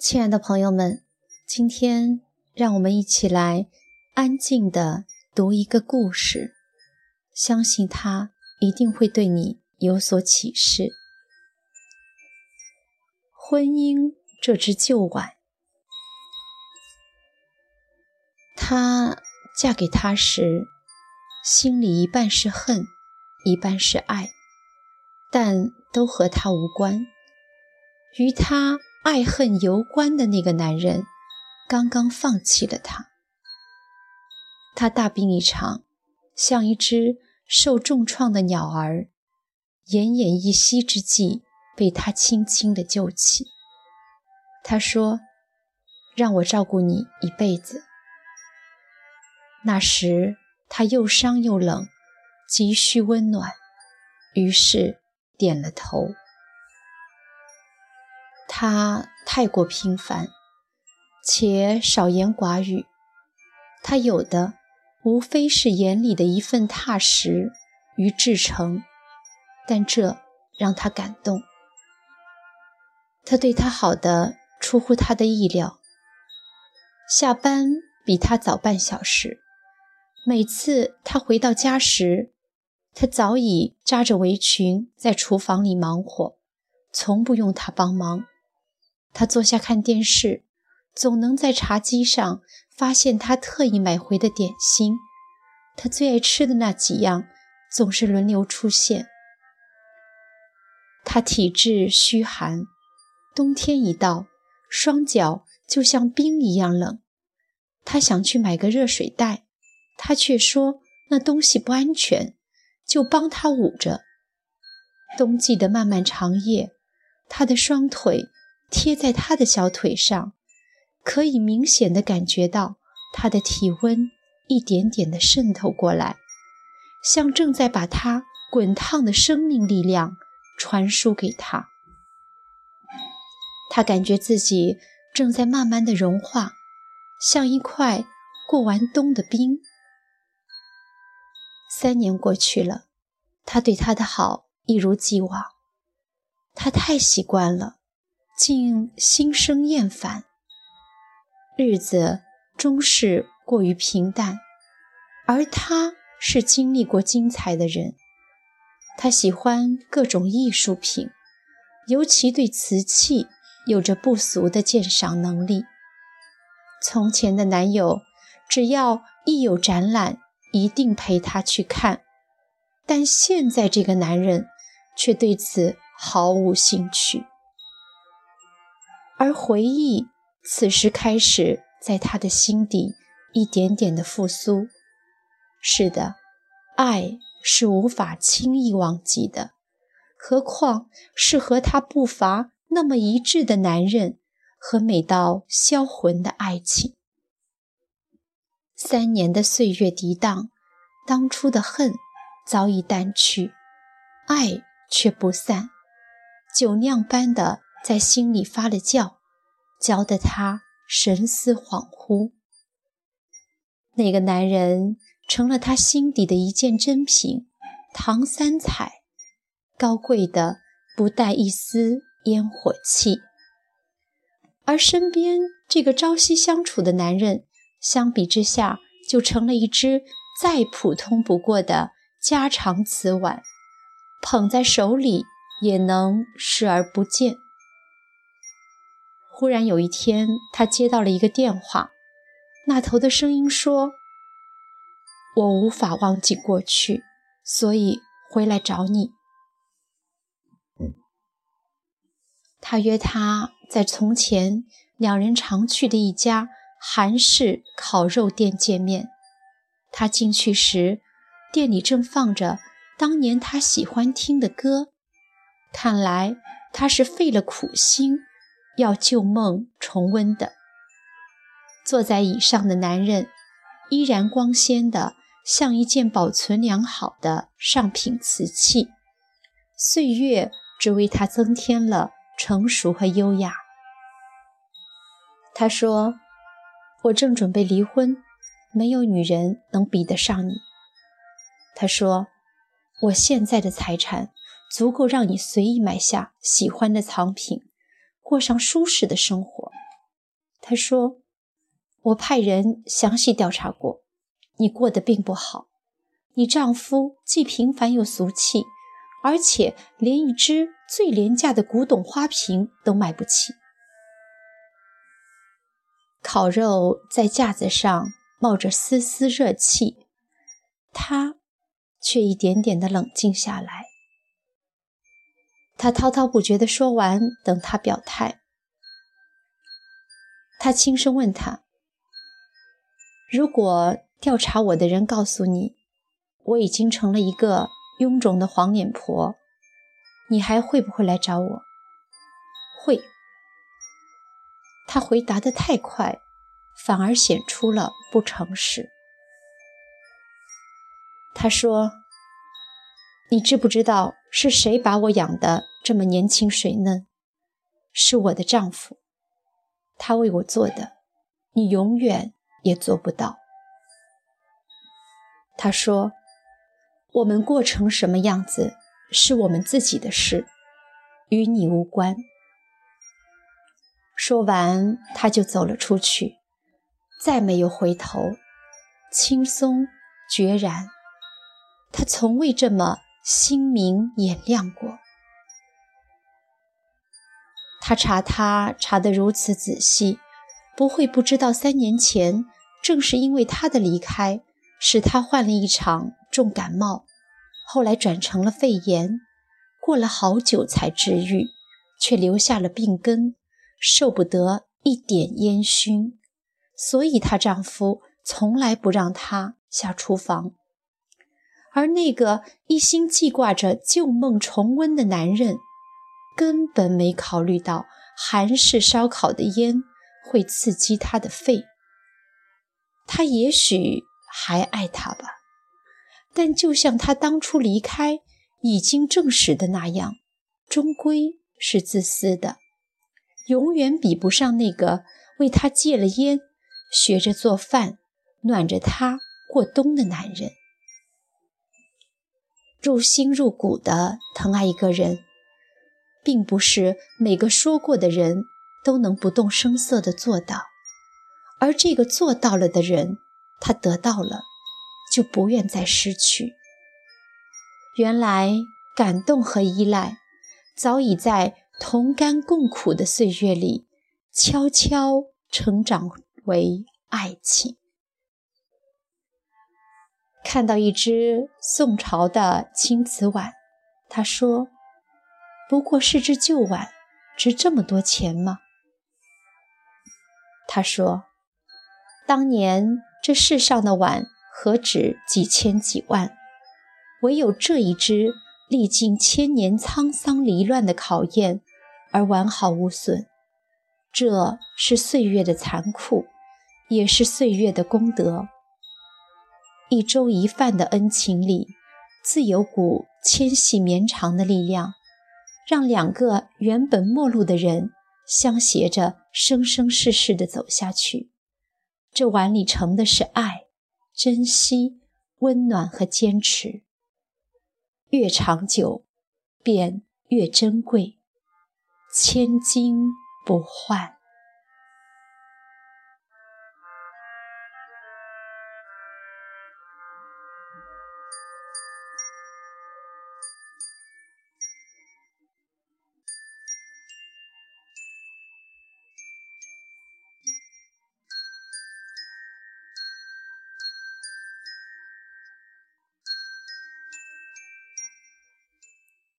亲爱的朋友们，今天让我们一起来安静的读一个故事，相信它一定会对你有所启示。婚姻这只旧碗，她嫁给他时，心里一半是恨，一半是爱，但都和他无关。与他爱恨攸关的那个男人，刚刚放弃了他。他大病一场，像一只受重创的鸟儿，奄奄一息之际，被他轻轻地救起。他说：“让我照顾你一辈子。”那时他又伤又冷，急需温暖，于是点了头。他太过平凡，且少言寡语。他有的无非是眼里的一份踏实与至诚，但这让他感动。他对他好的出乎他的意料，下班比他早半小时。每次他回到家时，他早已扎着围裙在厨房里忙活，从不用他帮忙。他坐下看电视，总能在茶几上发现他特意买回的点心。他最爱吃的那几样总是轮流出现。他体质虚寒，冬天一到，双脚就像冰一样冷。他想去买个热水袋，他却说那东西不安全，就帮他捂着。冬季的漫漫长夜，他的双腿。贴在他的小腿上，可以明显的感觉到他的体温一点点的渗透过来，像正在把他滚烫的生命力量传输给他。他感觉自己正在慢慢的融化，像一块过完冬的冰。三年过去了，他对他的好一如既往，他太习惯了。竟心生厌烦，日子终是过于平淡，而他是经历过精彩的人。他喜欢各种艺术品，尤其对瓷器有着不俗的鉴赏能力。从前的男友，只要一有展览，一定陪她去看，但现在这个男人却对此毫无兴趣。而回忆此时开始在他的心底一点点的复苏。是的，爱是无法轻易忘记的，何况是和他步伐那么一致的男人和美到销魂的爱情。三年的岁月涤荡，当初的恨早已淡去，爱却不散，酒酿般的。在心里发了酵，教得他神思恍惚。那个男人成了他心底的一件珍品，唐三彩，高贵的不带一丝烟火气。而身边这个朝夕相处的男人，相比之下就成了一只再普通不过的家常瓷碗，捧在手里也能视而不见。忽然有一天，他接到了一个电话，那头的声音说：“我无法忘记过去，所以回来找你。”他约他在从前两人常去的一家韩式烤肉店见面。他进去时，店里正放着当年他喜欢听的歌，看来他是费了苦心。要旧梦重温的，坐在椅上的男人依然光鲜的，像一件保存良好的上品瓷器。岁月只为他增添了成熟和优雅。他说：“我正准备离婚，没有女人能比得上你。”他说：“我现在的财产足够让你随意买下喜欢的藏品。”过上舒适的生活，他说：“我派人详细调查过，你过得并不好。你丈夫既平凡又俗气，而且连一只最廉价的古董花瓶都买不起。”烤肉在架子上冒着丝丝热气，他却一点点的冷静下来。他滔滔不绝地说完，等他表态。他轻声问他：“如果调查我的人告诉你，我已经成了一个臃肿的黄脸婆，你还会不会来找我？”“会。”他回答的太快，反而显出了不诚实。他说：“你知不知道是谁把我养的这么年轻水嫩？是我的丈夫。”他为我做的，你永远也做不到。他说：“我们过成什么样子，是我们自己的事，与你无关。”说完，他就走了出去，再没有回头，轻松决然。他从未这么心明眼亮过。他查他查得如此仔细，不会不知道三年前正是因为他的离开，使他患了一场重感冒，后来转成了肺炎，过了好久才治愈，却留下了病根，受不得一点烟熏，所以她丈夫从来不让她下厨房，而那个一心记挂着旧梦重温的男人。根本没考虑到韩式烧烤的烟会刺激他的肺。他也许还爱她吧，但就像他当初离开已经证实的那样，终归是自私的，永远比不上那个为他戒了烟、学着做饭、暖着他过冬的男人。入心入骨的疼爱一个人。并不是每个说过的人都能不动声色地做到，而这个做到了的人，他得到了，就不愿再失去。原来感动和依赖，早已在同甘共苦的岁月里，悄悄成长为爱情。看到一只宋朝的青瓷碗，他说。不过是只旧碗，值这么多钱吗？他说：“当年这世上的碗何止几千几万，唯有这一只历经千年沧桑离乱的考验而完好无损。这是岁月的残酷，也是岁月的功德。一粥一饭的恩情里，自有股纤细绵长的力量。”让两个原本陌路的人相携着生生世世的走下去，这碗里盛的是爱、珍惜、温暖和坚持。越长久，便越珍贵，千金不换。